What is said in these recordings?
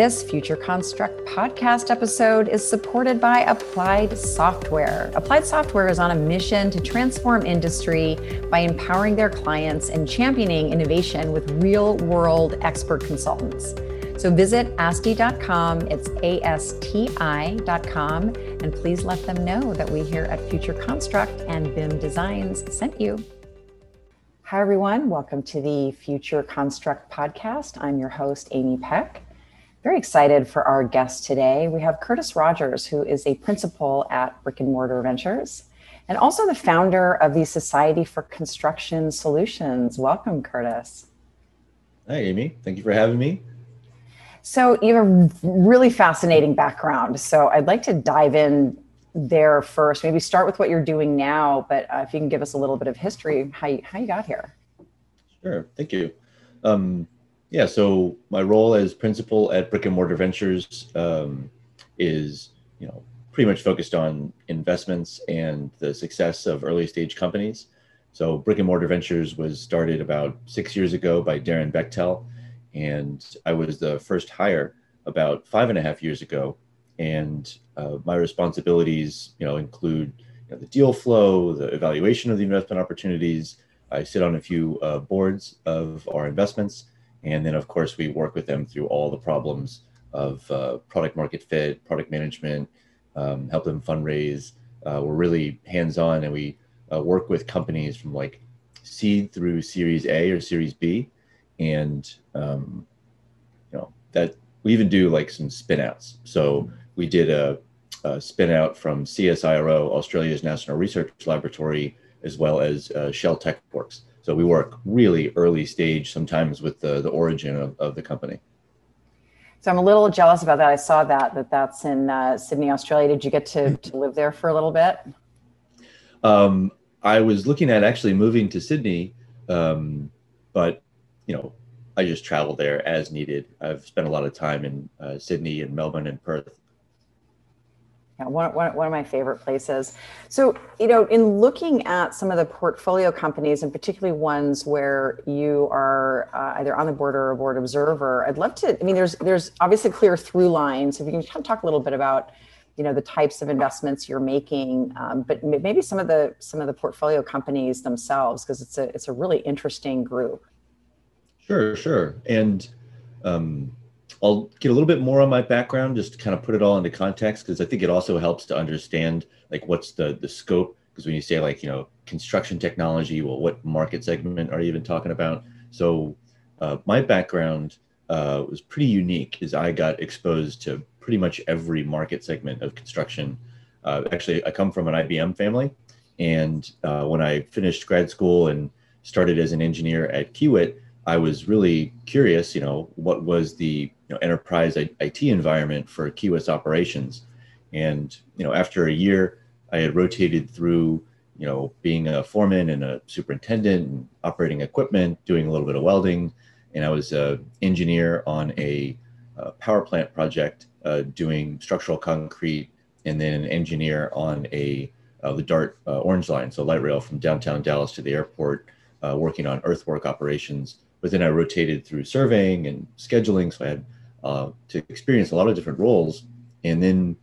This Future Construct podcast episode is supported by Applied Software. Applied Software is on a mission to transform industry by empowering their clients and championing innovation with real world expert consultants. So visit ASTI.com, it's A S T I.com, and please let them know that we here at Future Construct and BIM Designs sent you. Hi, everyone. Welcome to the Future Construct podcast. I'm your host, Amy Peck. Very excited for our guest today. We have Curtis Rogers, who is a principal at Brick and Mortar Ventures and also the founder of the Society for Construction Solutions. Welcome, Curtis. Hi, Amy. Thank you for having me. So, you have a really fascinating background. So, I'd like to dive in there first. Maybe start with what you're doing now, but uh, if you can give us a little bit of history, how you, how you got here. Sure. Thank you. Um, yeah, so my role as principal at Brick and Mortar Ventures um, is, you know, pretty much focused on investments and the success of early stage companies. So Brick and Mortar Ventures was started about six years ago by Darren Bechtel, and I was the first hire about five and a half years ago. And uh, my responsibilities, you know, include you know, the deal flow, the evaluation of the investment opportunities. I sit on a few uh, boards of our investments and then, of course, we work with them through all the problems of uh, product market fit, product management, um, help them fundraise. Uh, we're really hands on and we uh, work with companies from like seed through Series A or Series B. And, um, you know, that we even do like some spinouts. So we did a, a spin out from CSIRO, Australia's National Research Laboratory, as well as uh, Shell TechWorks. So we work really early stage sometimes with the, the origin of, of the company. So I'm a little jealous about that. I saw that that that's in uh, Sydney, Australia. Did you get to, to live there for a little bit? Um, I was looking at actually moving to Sydney, um, but you know, I just travel there as needed. I've spent a lot of time in uh, Sydney and Melbourne and Perth yeah, one, one, one of my favorite places. So, you know, in looking at some of the portfolio companies, and particularly ones where you are uh, either on the board or a board observer, I'd love to. I mean, there's there's obviously clear through lines. If you can kind of talk a little bit about, you know, the types of investments you're making, um, but maybe some of the some of the portfolio companies themselves, because it's a it's a really interesting group. Sure, sure, and. Um, I'll get a little bit more on my background, just to kind of put it all into context, because I think it also helps to understand like what's the the scope. Because when you say like you know construction technology, well, what market segment are you even talking about? So uh, my background uh, was pretty unique, as I got exposed to pretty much every market segment of construction. Uh, actually, I come from an IBM family, and uh, when I finished grad school and started as an engineer at Kiewit, I was really curious, you know, what was the know, enterprise IT environment for Kiewit's operations. And, you know, after a year, I had rotated through, you know, being a foreman and a superintendent and operating equipment, doing a little bit of welding. And I was an engineer on a, a power plant project uh, doing structural concrete and then an engineer on a uh, the DART uh, Orange Line, so light rail from downtown Dallas to the airport, uh, working on earthwork operations but then I rotated through surveying and scheduling. So I had uh, to experience a lot of different roles. And then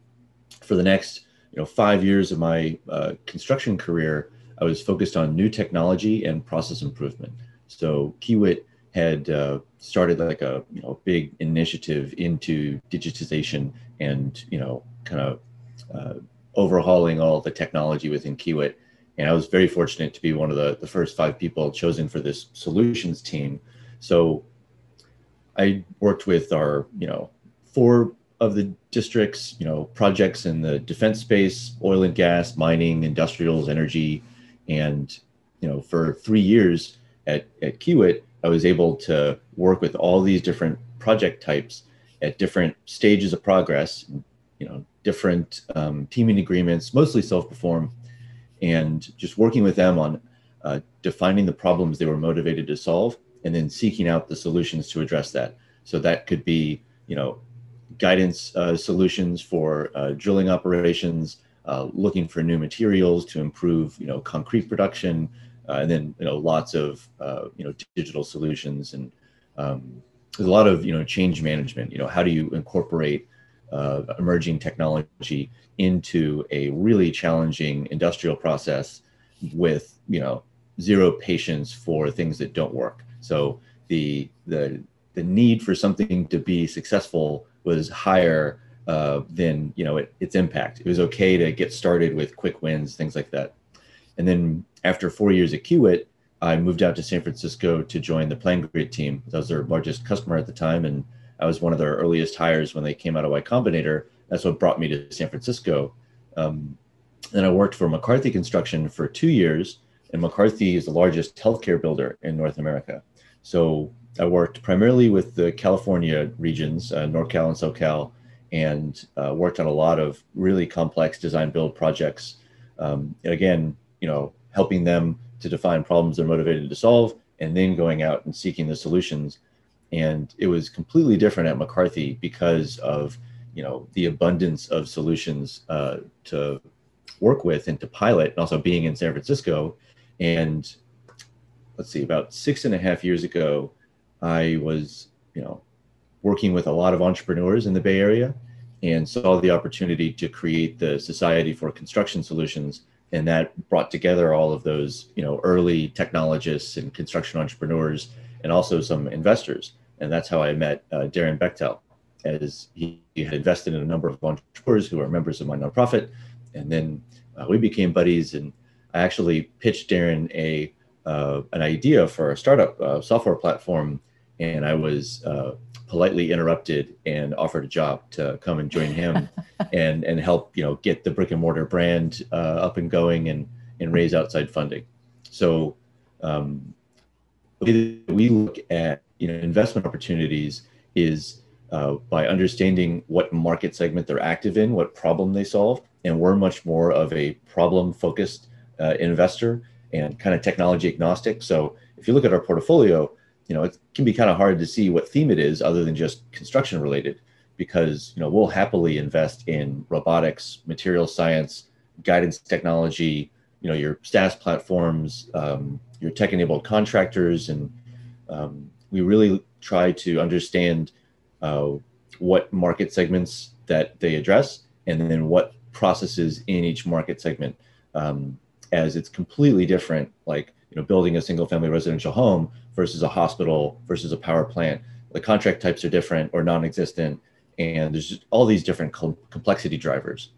for the next, you know, five years of my uh, construction career, I was focused on new technology and process improvement. So Kiewit had uh, started like a you know big initiative into digitization and you know kind of uh, overhauling all the technology within Kiewit and I was very fortunate to be one of the, the first five people chosen for this solutions team. So I worked with our, you know, four of the districts, you know, projects in the defense space, oil and gas, mining, industrials, energy. And, you know, for three years at, at Kiewit, I was able to work with all these different project types at different stages of progress, you know, different um, teaming agreements, mostly self-perform and just working with them on uh, defining the problems they were motivated to solve and then seeking out the solutions to address that. So that could be, you know, guidance uh, solutions for uh, drilling operations, uh, looking for new materials to improve, you know, concrete production, uh, and then you know lots of uh, you know digital solutions and um, there's a lot of you know change management. You know, how do you incorporate uh, emerging technology into a really challenging industrial process with you know zero patience for things that don't work. So the the the need for something to be successful was higher uh, than you know it, its impact. It was okay to get started with quick wins, things like that. And then after four years at Kiewit, I moved out to San Francisco to join the PlanGrid team. That was their largest customer at the time, and I was one of their earliest hires when they came out of Y Combinator. That's what brought me to San Francisco. Um, and I worked for McCarthy Construction for two years, and McCarthy is the largest healthcare builder in North America. So I worked primarily with the California regions, uh, NorCal and SoCal, and uh, worked on a lot of really complex design build projects. Um, again, you know, helping them to define problems they're motivated to solve, and then going out and seeking the solutions. And it was completely different at McCarthy because of you know the abundance of solutions uh, to work with and to pilot, and also being in San Francisco. And let's see, about six and a half years ago, I was you know working with a lot of entrepreneurs in the Bay Area and saw the opportunity to create the Society for Construction Solutions. And that brought together all of those, you know, early technologists and construction entrepreneurs and also some investors. And that's how I met uh, Darren Bechtel, as he, he, had invested in a number of entrepreneurs who are members of my nonprofit. And then uh, we became buddies. And I actually pitched Darren a uh, an idea for a startup uh, software platform. And I was uh, politely interrupted and offered a job to come and join him and and help you know get the brick and mortar brand uh, up and going and and raise outside funding. So um, we look at you know investment opportunities is uh, by understanding what market segment they're active in, what problem they solve, and we're much more of a problem focused uh, investor and kind of technology agnostic. So if you look at our portfolio, you know, it can be kind of hard to see what theme it is other than just construction related because, you know, we'll happily invest in robotics, material science, guidance technology, you know, your SaaS platforms, um, your tech enabled contractors. And um, we really try to understand uh, what market segments that they address and then what processes in each market segment um, as it's completely different like you know building a single family residential home versus a hospital versus a power plant. The contract types are different or non-existent, and there's all these different complexity drivers.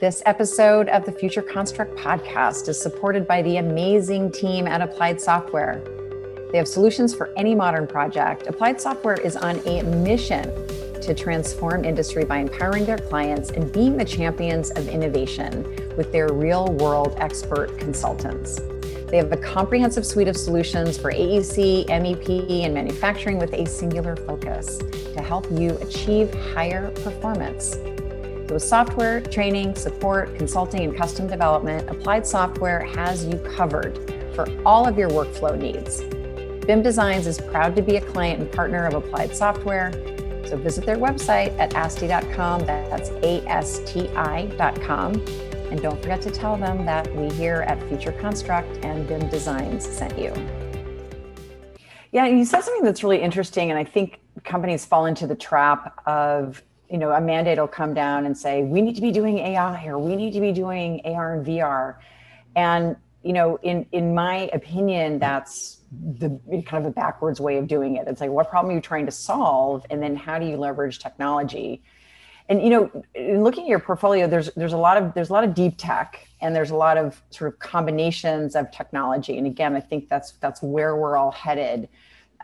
This episode of the Future Construct podcast is supported by the amazing team at Applied Software. They have solutions for any modern project. Applied Software is on a mission to transform industry by empowering their clients and being the champions of innovation with their real world expert consultants. They have a comprehensive suite of solutions for AEC, MEP, and manufacturing with a singular focus to help you achieve higher performance. So with software, training, support, consulting, and custom development, Applied Software has you covered for all of your workflow needs. BIM Designs is proud to be a client and partner of Applied Software. So visit their website at asti.com. That's A S T I.com and don't forget to tell them that we here at Future Construct and BIM Designs sent you. Yeah, you said something that's really interesting, and I think companies fall into the trap of you know a mandate will come down and say we need to be doing AI or we need to be doing AR and VR, and you know in in my opinion that's the kind of a backwards way of doing it. It's like what problem are you trying to solve, and then how do you leverage technology? And you know in looking at your portfolio there's there's a lot of there's a lot of deep tech and there's a lot of sort of combinations of technology. And again i think that's that's where we're all headed.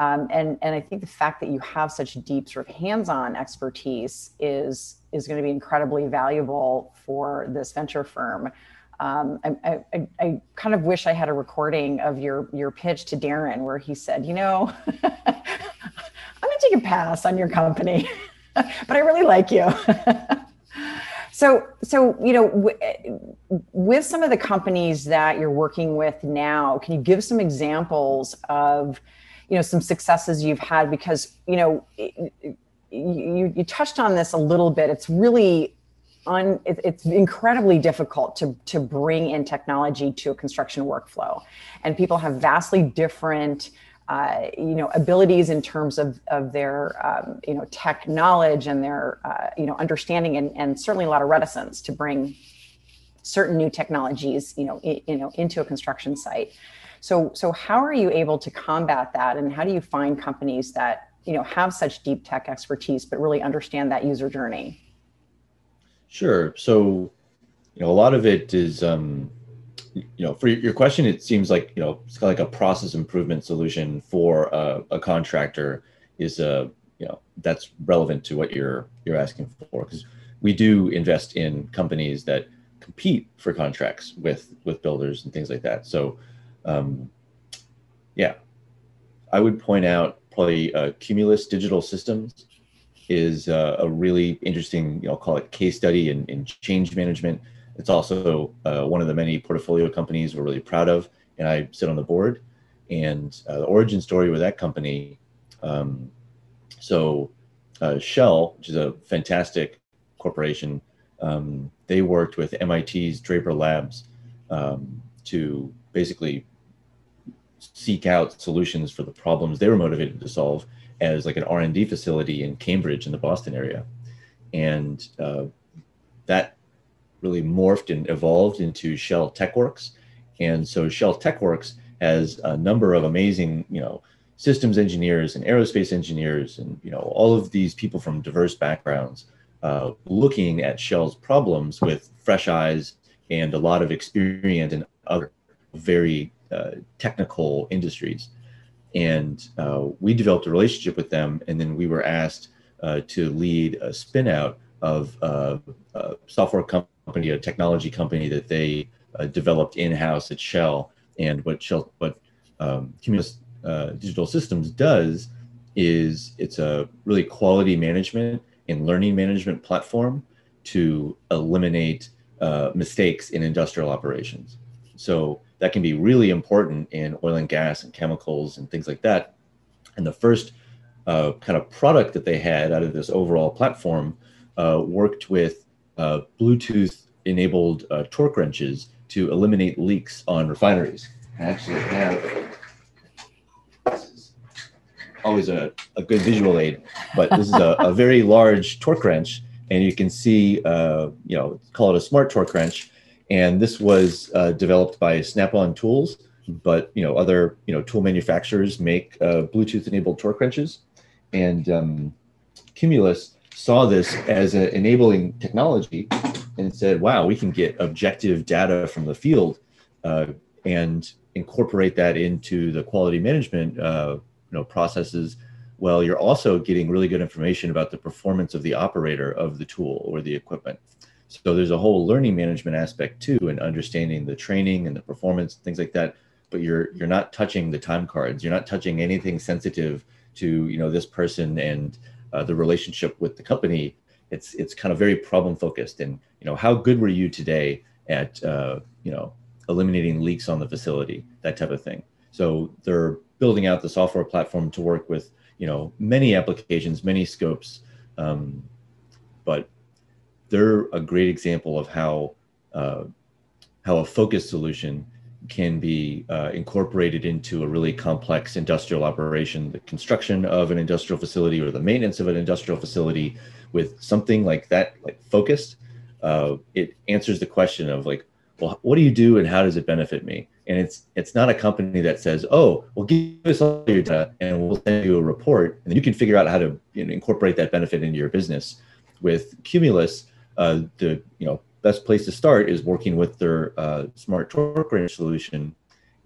Um, and and i think the fact that you have such deep sort of hands-on expertise is is going to be incredibly valuable for this venture firm. Um, I, I, I, kind of wish I had a recording of your your pitch to Darren where he said, you know, I'm gonna take a pass on your company. but I really like you. so, so you know, w- with some of the companies that you're working with now, can you give some examples of, you know, some successes you've had? Because you know, you you touched on this a little bit. It's really it, it's incredibly difficult to, to bring in technology to a construction workflow. And people have vastly different uh, you know abilities in terms of of their um, you know tech knowledge and their uh, you know understanding and, and certainly a lot of reticence to bring certain new technologies you know I, you know into a construction site. So so how are you able to combat that? And how do you find companies that you know have such deep tech expertise but really understand that user journey? Sure. So you know a lot of it is um you know, for your question, it seems like you know it's kind of like a process improvement solution for a, a contractor is a you know that's relevant to what you're you're asking for. Because we do invest in companies that compete for contracts with with builders and things like that. So, um, yeah, I would point out probably uh, Cumulus Digital Systems is uh, a really interesting, you know, I'll call it case study in, in change management it's also uh, one of the many portfolio companies we're really proud of, and I sit on the board. And uh, the origin story with that company, um, so uh, Shell, which is a fantastic corporation, um, they worked with MIT's Draper Labs um, to basically seek out solutions for the problems they were motivated to solve as like an R&D facility in Cambridge in the Boston area. And uh, that really morphed and evolved into Shell TechWorks. And so Shell TechWorks has a number of amazing, you know, systems engineers and aerospace engineers and you know all of these people from diverse backgrounds uh, looking at Shell's problems with fresh eyes and a lot of experience in other very uh, technical industries. And uh, we developed a relationship with them, and then we were asked uh, to lead a spin out of uh, a software company a technology company that they uh, developed in house at Shell. And what Shell, what um, Cumulus uh, Digital Systems does is it's a really quality management and learning management platform to eliminate uh, mistakes in industrial operations. So that can be really important in oil and gas and chemicals and things like that. And the first uh, kind of product that they had out of this overall platform uh, worked with uh, Bluetooth enabled uh, torque wrenches to eliminate leaks on refineries. I actually have always a, a good visual aid, but this is a, a very large torque wrench, and you can see, uh, you know, call it a smart torque wrench. And this was uh, developed by Snap-on Tools, but you know, other you know tool manufacturers make uh, Bluetooth-enabled torque wrenches, and um, Cumulus saw this as an enabling technology and said, wow, we can get objective data from the field uh, and incorporate that into the quality management uh, you know, processes. Well, you're also getting really good information about the performance of the operator of the tool or the equipment. So there's a whole learning management aspect too, and understanding the training and the performance, things like that. But you're you're not touching the time cards. You're not touching anything sensitive to you know this person and uh, the relationship with the company it's it's kind of very problem focused. And you know how good were you today at uh, you know eliminating leaks on the facility that type of thing? So they're building out the software platform to work with you know many applications many scopes um, but they're a great example of how uh, how a focused solution can be uh, incorporated into a really complex industrial operation, the construction of an industrial facility or the maintenance of an industrial facility with something like that, like focused, uh, it answers the question of like, well, what do you do and how does it benefit me? And it's it's not a company that says, oh, well, give us all your data and we'll send you a report, and then you can figure out how to you know, incorporate that benefit into your business. With Cumulus, uh, the you know best place to start is working with their uh, smart torque wrench solution.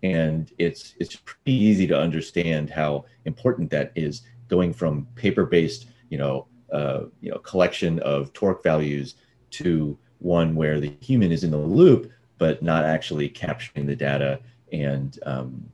And it's it's pretty easy to understand how important that is going from paper based you know uh, you know collection of torque values to one where the human is in the loop but not actually capturing the data and um,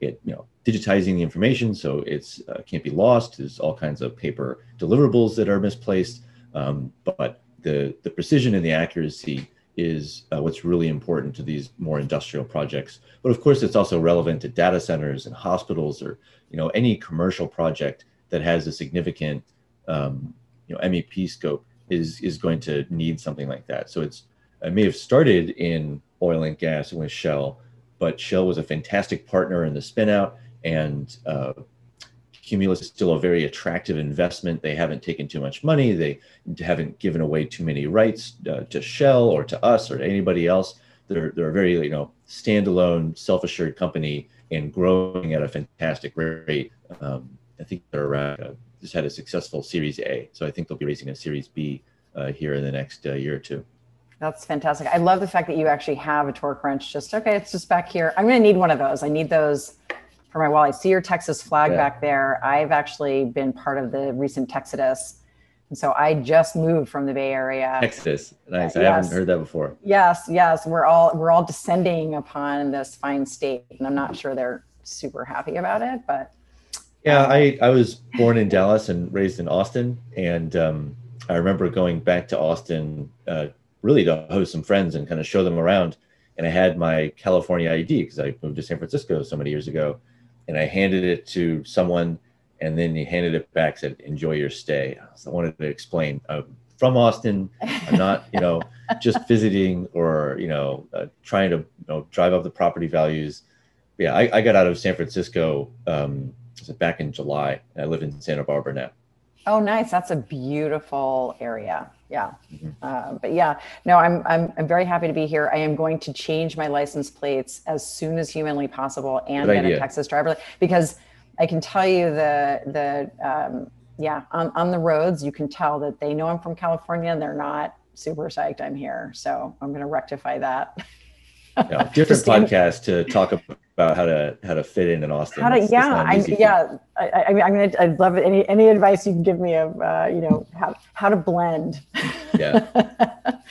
it you know digitizing the information so it's uh, can't be lost. There's all kinds of paper deliverables that are misplaced. Um, but the, the precision and the accuracy is uh, what's really important to these more industrial projects. But of course, it's also relevant to data centers and hospitals or you know any commercial project that has a significant um, you know MEP scope is is going to need something like that. So it's it may have started in oil and gas with Shell, but Shell was a fantastic partner in the spinout, and uh, Cumulus is still a very attractive investment. They haven't taken too much money. They haven't given away too many rights uh, to Shell or to us or to anybody else. They're they're a very you know standalone, self-assured company and growing at a fantastic rate. Um, I think they're around, uh, just had a successful Series A, so I think they'll be raising a Series B uh, here in the next uh, year or two. That's fantastic. I love the fact that you actually have a torque wrench. Just okay, it's just back here. I'm going to need one of those. I need those for my wall. I see your Texas flag yeah. back there. I've actually been part of the recent Texodus. And so I just moved from the Bay Area. Texas. Nice. I haven't heard that before. Yes, yes. We're all we're all descending upon this fine state. And I'm not sure they're super happy about it, but yeah, um, I, I was born in Dallas and raised in Austin. And um, I remember going back to Austin uh, really to host some friends and kind of show them around. And I had my California ID because I moved to San Francisco so many years ago and I handed it to someone, and then he handed it back, said, "Enjoy your stay." So I wanted to explain. I'm from Austin. I'm not, you know, just visiting or you know, uh, trying to you know drive up the property values. But yeah, I, I, got out of San Francisco um, back in July. I live in Santa Barbara now. Oh, nice. That's a beautiful area. Yeah. Mm-hmm. Uh, but yeah, no, I'm, I'm, I'm very happy to be here. I am going to change my license plates as soon as humanly possible and Good get idea. a Texas driver because I can tell you the, the, um, yeah, on, on the roads, you can tell that they know I'm from California and they're not super psyched I'm here. So I'm going to rectify that. yeah, different podcast to talk about how to how to fit in in Austin. How to, it's, yeah, it's I, yeah. I, I mean, I'm gonna. I'd love it. Any any advice you can give me of uh, you know how how to blend. Yeah.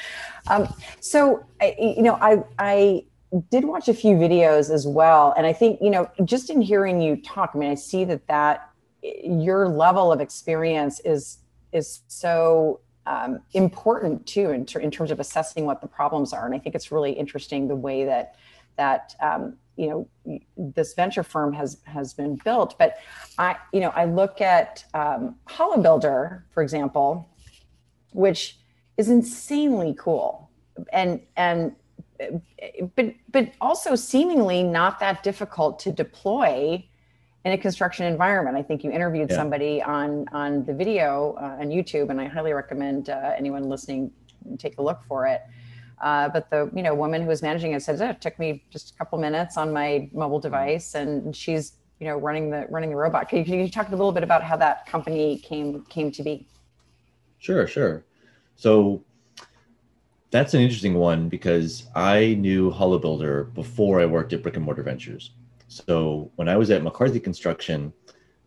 um, so I, you know, I I did watch a few videos as well, and I think you know, just in hearing you talk, I mean, I see that that your level of experience is is so um, important too in, ter- in, terms of assessing what the problems are. And I think it's really interesting the way that that um, you know this venture firm has has been built. But I you know I look at um, HoloBuilder, for example, which is insanely cool and and but but also seemingly not that difficult to deploy in a construction environment. I think you interviewed yeah. somebody on on the video uh, on YouTube, and I highly recommend uh, anyone listening take a look for it. Uh, but the you know woman who was managing it said oh, it took me just a couple minutes on my mobile device, and she's you know running the running the robot. Can you, can you talk a little bit about how that company came came to be? Sure, sure. So that's an interesting one because I knew HoloBuilder before I worked at Brick and Mortar Ventures. So when I was at McCarthy Construction,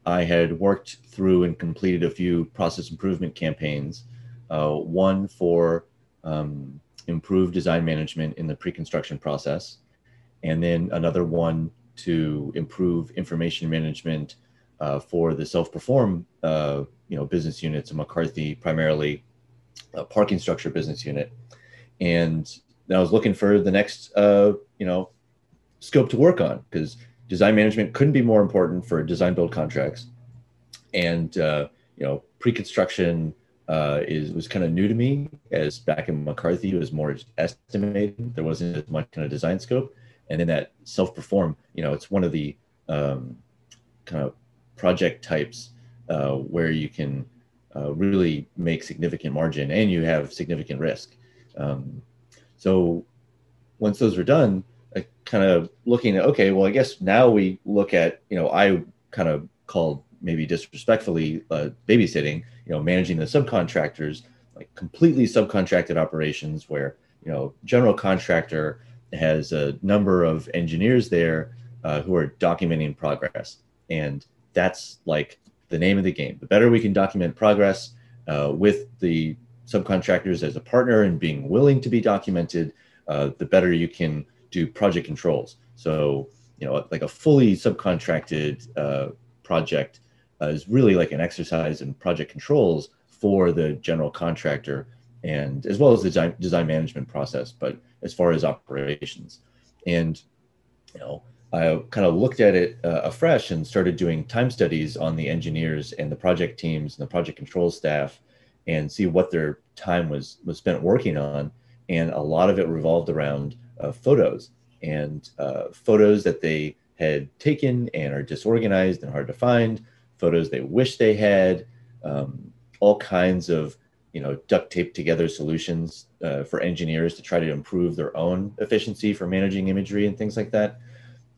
I had worked through and completed a few process improvement campaigns. Uh, one for um, improved design management in the pre-construction process, and then another one to improve information management uh, for the self-perform, uh, you know, business units McCarthy, primarily a parking structure business unit. And I was looking for the next, uh, you know, scope to work on because design management couldn't be more important for design build contracts. And uh, you know, pre-construction uh, is was kind of new to me. As back in McCarthy, it was more estimating. There wasn't as much kind of design scope. And then that self-perform, you know, it's one of the um, kind of project types uh, where you can uh, really make significant margin and you have significant risk. Um, so once those are done, kind of looking at okay well i guess now we look at you know i kind of called maybe disrespectfully uh, babysitting you know managing the subcontractors like completely subcontracted operations where you know general contractor has a number of engineers there uh, who are documenting progress. And that's like the name of the game. The better we can document progress uh, with the subcontractors as a partner and being willing to be documented uh, the better you can do project controls. So, you know, like a fully subcontracted uh, project uh, is really like an exercise in project controls for the general contractor and as well as the design, design management process, but as far as operations. And, you know, I kind of looked at it uh, afresh and started doing time studies on the engineers and the project teams and the project control staff and see what their time was was spent working on. And a lot of it revolved around uh, photos and uh, photos that they had taken and are disorganized and hard to find, photos they wish they had, um, all kinds of you know duct tape together solutions uh, for engineers to try to improve their own efficiency for managing imagery and things like that.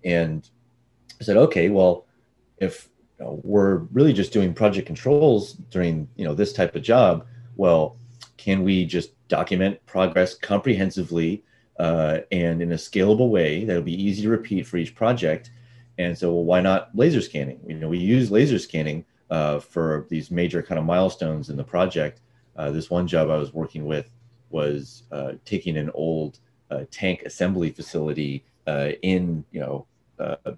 And I said, okay, well, if you know, we're really just doing project controls during you know this type of job, well, can we just document progress comprehensively uh, and in a scalable way that'll be easy to repeat for each project? And so, well, why not laser scanning? You know, we use laser scanning uh, for these major kind of milestones in the project. Uh, this one job I was working with was uh, taking an old uh, tank assembly facility uh, in, you know,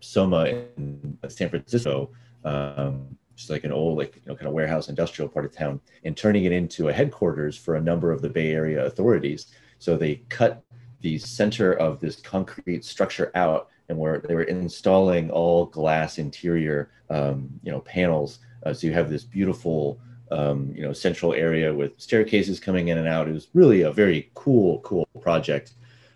Soma in San Francisco, um, just like an old, like you know, kind of warehouse industrial part of town, and turning it into a headquarters for a number of the Bay Area authorities. So they cut the center of this concrete structure out, and where they were installing all glass interior, um, you know, panels. Uh, so you have this beautiful, um, you know, central area with staircases coming in and out. It was really a very cool, cool project.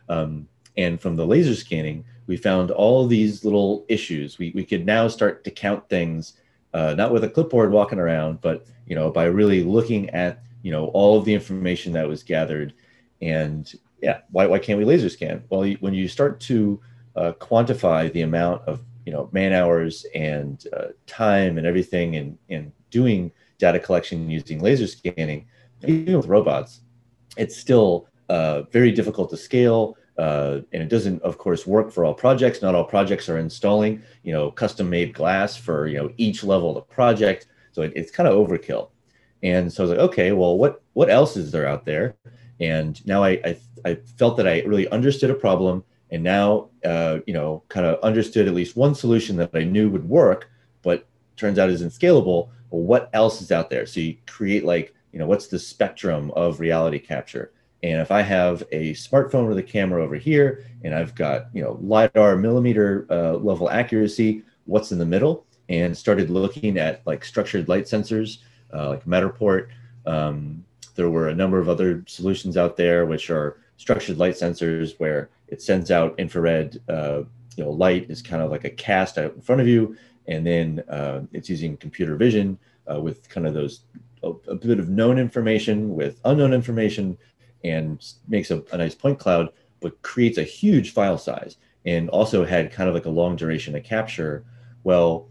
Um, and from the laser scanning, we found all these little issues. We, we could now start to count things, uh, not with a clipboard walking around, but you know by really looking at you know all of the information that was gathered. And yeah, why, why can't we laser scan? Well, when you start to uh, quantify the amount of you know man hours and uh, time and everything and and doing data collection using laser scanning, even with robots, it's still uh, very difficult to scale uh, and it doesn't, of course, work for all projects. Not all projects are installing, you know, custom-made glass for you know each level of the project. So it, it's kind of overkill. And so I was like, okay, well, what what else is there out there? And now I I, I felt that I really understood a problem, and now uh, you know, kind of understood at least one solution that I knew would work, but turns out isn't scalable. Well, what else is out there? So you create like you know, what's the spectrum of reality capture? And if I have a smartphone with a camera over here, and I've got you know lidar millimeter uh, level accuracy, what's in the middle? And started looking at like structured light sensors, uh, like Matterport. Um, there were a number of other solutions out there, which are structured light sensors, where it sends out infrared. Uh, you know, light is kind of like a cast out in front of you, and then uh, it's using computer vision uh, with kind of those a, a bit of known information with unknown information and makes a, a nice point cloud, but creates a huge file size and also had kind of like a long duration of capture. Well,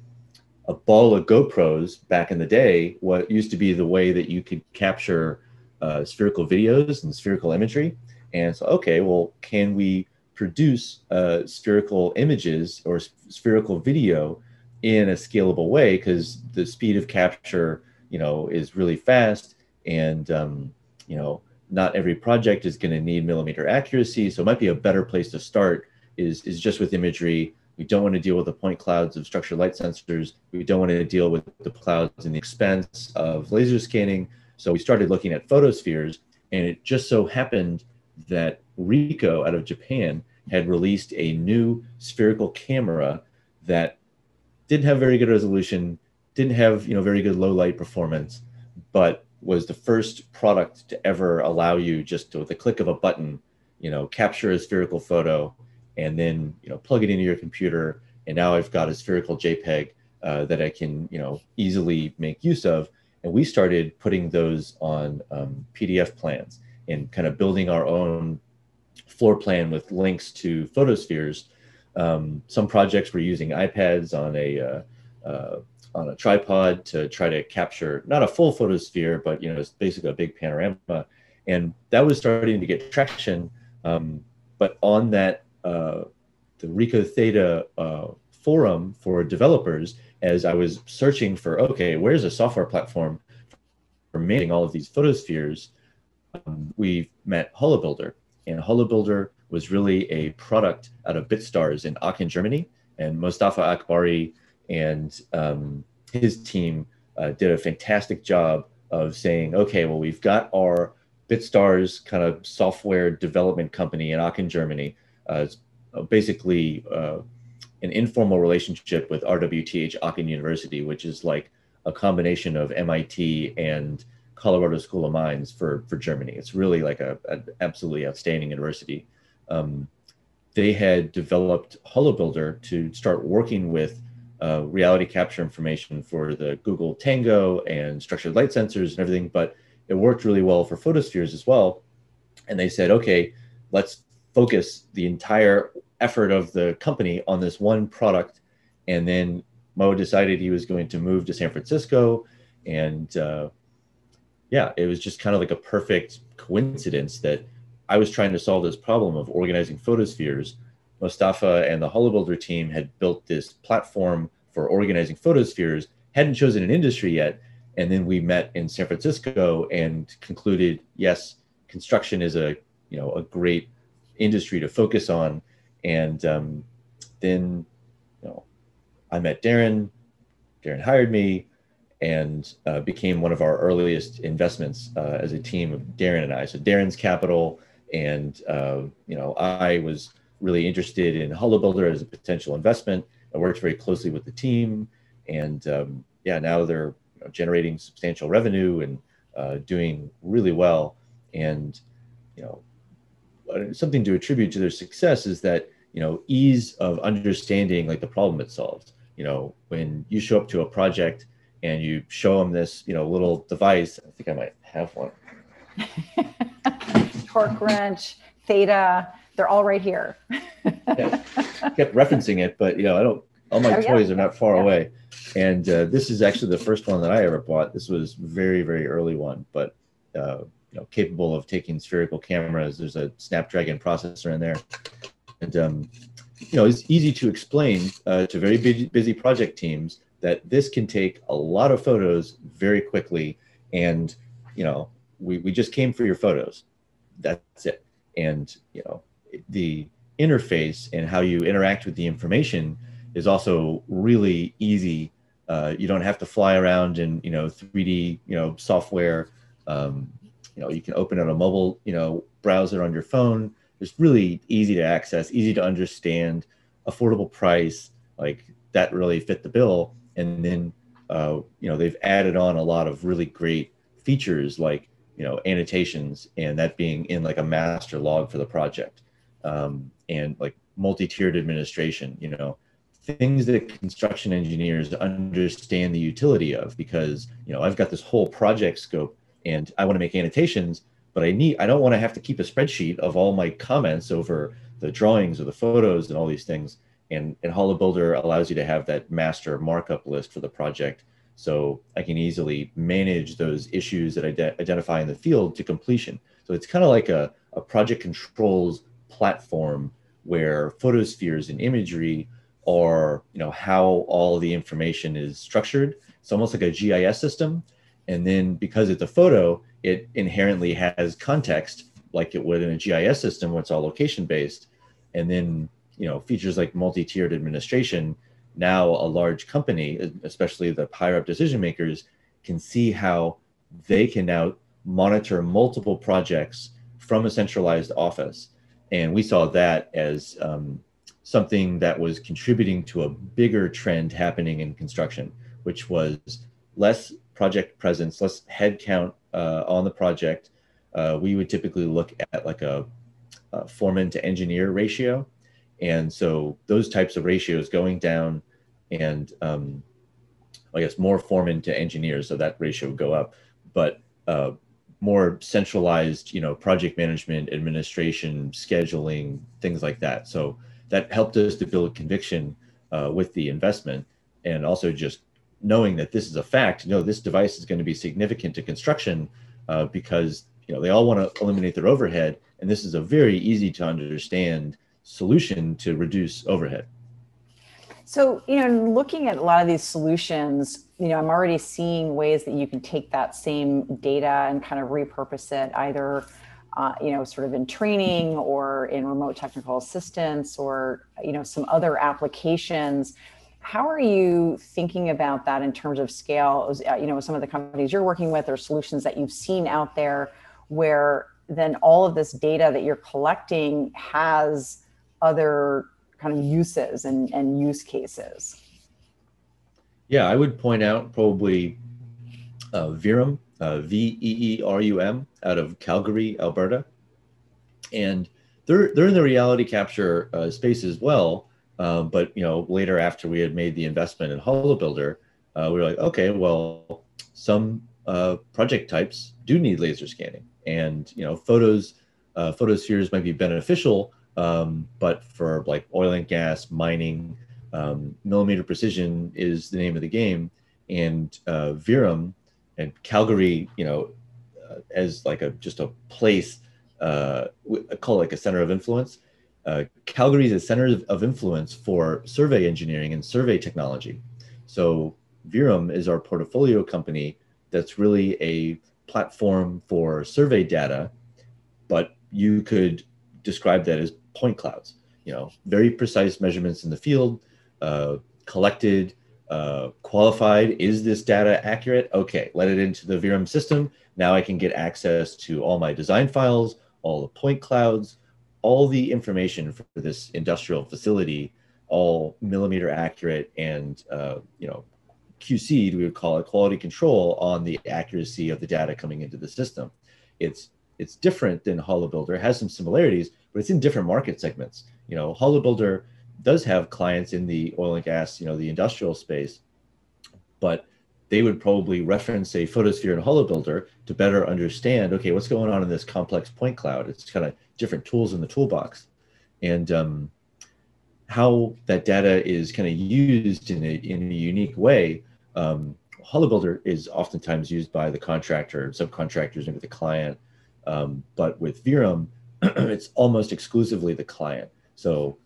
a ball of GoPros back in the day, what used to be the way that you could capture uh, spherical videos and spherical imagery. And so, okay, well, can we produce uh, spherical images or spherical video in a scalable way? Because the speed of capture, you know, is really fast, and um, you know, not every project is going to need millimeter accuracy. So it might be a better place to start is, is just with imagery. We don't want to deal with the point clouds of structured light sensors. We don't want to deal with the clouds and the expense of laser scanning. So we started looking at photospheres, and it just so happened that Ricoh out of Japan had released a new spherical camera that didn't have very good resolution, didn't have you know very good low light performance, but was the first product to ever allow you just to, with the click of a button, you know, capture a spherical photo and then, you know, plug it into your computer. And now I've got a spherical JPEG uh, that I can, you know, easily make use of. And we started putting those on um, PDF plans and kind of building our own floor plan with links to photospheres. Um, some projects were using iPads on a uh, uh, on a tripod to try to capture not a full photosphere, but you know, it's basically a big panorama. And that was starting to get traction. Um, but on that, uh, the Ricoh Theta uh, forum for developers, as I was searching for, okay, where's a software platform for making all of these photospheres? Um, we met HoloBuilder, and HoloBuilder was really a product out of BitStars in Aachen, Germany. And Mostafa Akbari and um, his team uh, did a fantastic job of saying, okay, well, we've got our BitStars kind of software development company in Aachen, Germany. Uh, it's basically uh, an informal relationship with RWTH Aachen University, which is like a combination of MIT and Colorado School of Mines for, for Germany. It's really like a, an absolutely outstanding university. Um, they had developed HoloBuilder to start working with uh, reality capture information for the Google Tango and structured light sensors and everything, but it worked really well for photospheres as well. And they said, okay, let's focus the entire effort of the company on this one product. And then Mo decided he was going to move to San Francisco. And uh, yeah, it was just kind of like a perfect coincidence that I was trying to solve this problem of organizing photospheres. Mostafa and the HoloBuilder team had built this platform for organizing photospheres, hadn't chosen an industry yet. And then we met in San Francisco and concluded, yes, construction is a you know a great industry to focus on. And um, then you know, I met Darren. Darren hired me and uh, became one of our earliest investments uh, as a team of Darren and I. So Darren's capital, and uh, you know, I was really interested in HoloBuilder as a potential investment. I worked very closely with the team, and um, yeah, now they're you know, generating substantial revenue and uh, doing really well. And you know, uh, something to attribute to their success is that you know ease of understanding like the problem it solves. You know, when you show up to a project and you show them this, you know, little device. I think I might have one. Torque wrench, theta, they're all right here. yeah. Kept referencing it, but you know, I don't. All my oh, toys yeah. are not far yeah. away, and uh, this is actually the first one that I ever bought. This was very, very early one, but uh, you know, capable of taking spherical cameras. There's a Snapdragon processor in there, and um, you know, it's easy to explain uh, to very busy, busy project teams that this can take a lot of photos very quickly. And you know we, we just came for your photos. That's it. And you know the interface and how you interact with the information is also really easy. Uh, you don't have to fly around in you know 3d you know software. Um, you know you can open up a mobile you know browser on your phone. It's really easy to access easy to understand affordable price like that really fit the bill and then uh, you know they've added on a lot of really great features like you know annotations and that being in like a master log for the project. Um, and like multi-tiered administration you know things that construction engineers understand the utility of because you know i've got this whole project scope and i want to make annotations but i need i don't want to have to keep a spreadsheet of all my comments over the drawings or the photos and all these things and, and HoloBuilder allows you to have that master markup list for the project. So I can easily manage those issues that I de- identify in the field to completion. So it's kind of like a, a project controls platform where photospheres and imagery are, you know, how all the information is structured. It's almost like a GIS system. And then because it's a photo, it inherently has context like it would in a GIS system where it's all location based. And then you know features like multi-tiered administration now a large company especially the higher up decision makers can see how they can now monitor multiple projects from a centralized office. And we saw that as um, something that was contributing to a bigger trend happening in construction which was less project presence less headcount uh, on the project. Uh, we would typically look at like a, a foreman to engineer ratio and so those types of ratios going down and um, I guess more foremen to engineers, so that ratio would go up, but uh, more centralized, you know, project management, administration, scheduling, things like that. So that helped us to build conviction uh, with the investment, and also just knowing that this is a fact. You know, this device is going to be significant to construction uh, because you know they all want to eliminate their overhead, and this is a very easy to understand solution to reduce overhead. So, you know, looking at a lot of these solutions, you know, I'm already seeing ways that you can take that same data and kind of repurpose it either, uh, you know, sort of in training or in remote technical assistance or, you know, some other applications. How are you thinking about that in terms of scale? Uh, you know, some of the companies you're working with or solutions that you've seen out there where then all of this data that you're collecting has other kind of uses and, and use cases? Yeah, I would point out probably uh, Veerum, uh, V E E R U M, out of Calgary, Alberta. And they're they're in the reality capture uh, space as well. Um, but you know, later after we had made the investment in HoloBuilder, uh, we were like, okay, well, some uh, project types do need laser scanning, and you know, photos, uh, photospheres might be beneficial, um, but for like oil and gas, mining, um, millimeter precision is the name of the game, and uh, Veerum and Calgary, you know, uh, as like a just a place, uh, call it like a center of influence. Uh, Calgary is a center of influence for survey engineering and survey technology. So Veerum is our portfolio company that's really a platform for survey data, but you could describe that as point clouds. You know, very precise measurements in the field, uh, collected, uh, qualified. Is this data accurate? Okay, let it into the Veerum system. Now I can get access to all my design files, all the point clouds, all the information for this industrial facility, all millimeter accurate and uh, you know QC'd, we would call it quality control on the accuracy of the data coming into the system. It's it's different than HoloBuilder, it has some similarities, but it's in different market segments. You know, HoloBuilder does have clients in the oil and gas, you know, the industrial space, but they would probably reference a photosphere and HoloBuilder to better understand, okay, what's going on in this complex point cloud? It's kind of different tools in the toolbox. And um, how that data is kind of used in a, in a unique way. Um, HoloBuilder is oftentimes used by the contractor, subcontractors, maybe the client. Um, but with Veerum, it's almost exclusively the client. So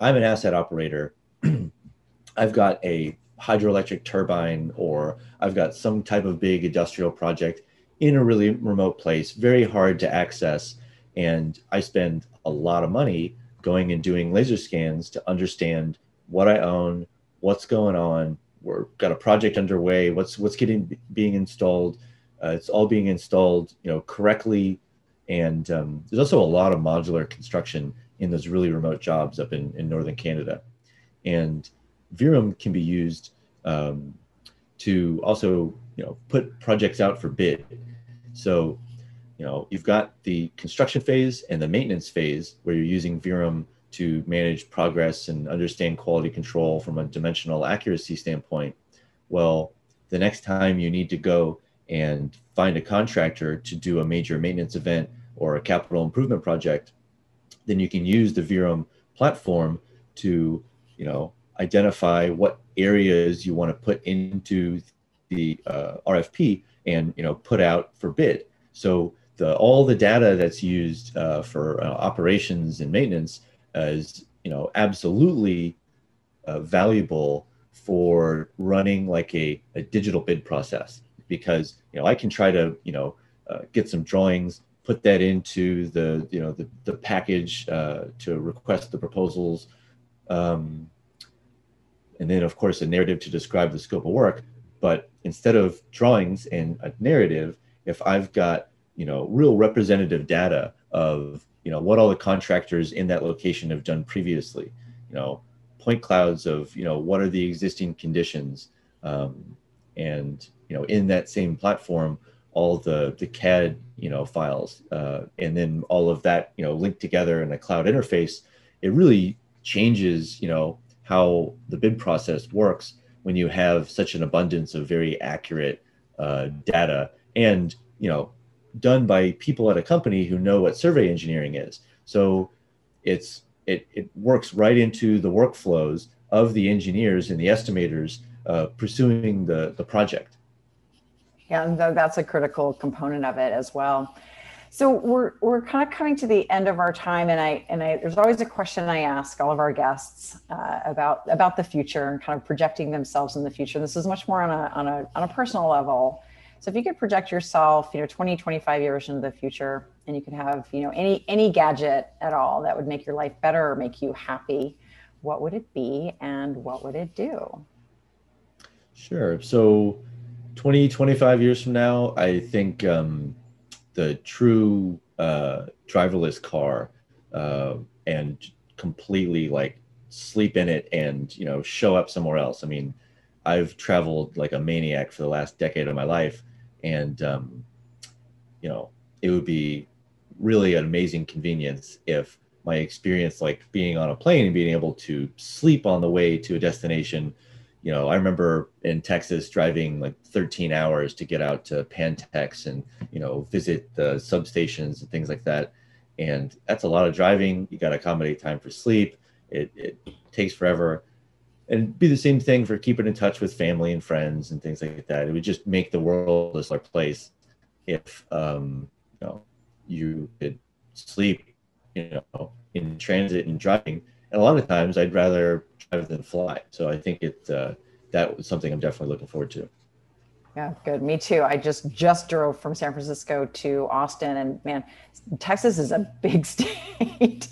I'm an asset operator. I've got a hydroelectric turbine or I've got some type of big industrial project in a really remote place, very hard to access. And I spend a lot of money going and doing laser scans to understand what I own, what's going on. We're got a project underway. What's what's getting being installed? Uh, it's all being installed, you know, correctly. And um, there's also a lot of modular construction in those really remote jobs up in, in northern Canada. And Veerum can be used um, to also, you know, put projects out for bid. So you know, you've got the construction phase and the maintenance phase where you're using Veerum to manage progress and understand quality control from a dimensional accuracy standpoint. Well, the next time you need to go and find a contractor to do a major maintenance event or a capital improvement project, then you can use the Veerum platform to, you know, identify what areas you want to put into the uh, RFP and, you know, put out for bid. So the all the data that's used uh, for uh, operations and maintenance is you know absolutely uh, valuable for running like a, a digital bid process because you know I can try to you know uh, get some drawings put that into the you know the, the package uh, to request the proposals. Um, and then of course a narrative to describe the scope of work. But instead of drawings and a narrative if I've got you know real representative data of you know what all the contractors in that location have done previously you know point clouds of you know what are the existing conditions um, and you know in that same platform all the the cad you know files uh, and then all of that you know linked together in a cloud interface it really changes you know how the bid process works when you have such an abundance of very accurate uh, data and you know done by people at a company who know what survey engineering is. So it's it, it works right into the workflows of the engineers and the estimators uh, pursuing the, the project. Yeah, that's a critical component of it as well. So we're we're kind of coming to the end of our time, and I and I there's always a question I ask all of our guests uh, about about the future and kind of projecting themselves in the future. This is much more on a on a on a personal level. So if you could project yourself, you know, 20, 25 years into the future and you could have, you know, any any gadget at all that would make your life better or make you happy, what would it be and what would it do? Sure. So 20, 25 years from now, I think um, the true uh, driverless car uh, and completely like sleep in it and, you know, show up somewhere else. I mean, I've traveled like a maniac for the last decade of my life and um, you know it would be really an amazing convenience if my experience like being on a plane and being able to sleep on the way to a destination you know i remember in texas driving like 13 hours to get out to pantex and you know visit the substations and things like that. And that's a lot of driving. You got to accommodate time for sleep. It, it takes forever. And be the same thing for keeping in touch with family and friends and things like that. It would just make the world a smaller place if um, you know you could sleep you know, in transit and driving. And a lot of times I'd rather drive than fly. So I think it uh, that was something I'm definitely looking forward to. Yeah, good. Me too. I just just drove from San Francisco to Austin, and man, Texas is a big state.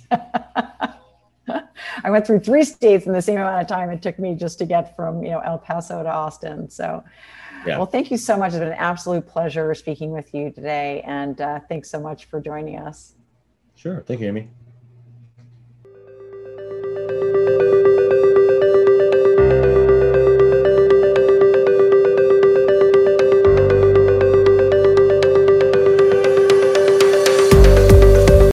I went through three states in the same amount of time it took me just to get from you know El Paso to Austin. So, yeah. well, thank you so much. It's been an absolute pleasure speaking with you today, and uh, thanks so much for joining us. Sure. Thank you, Amy.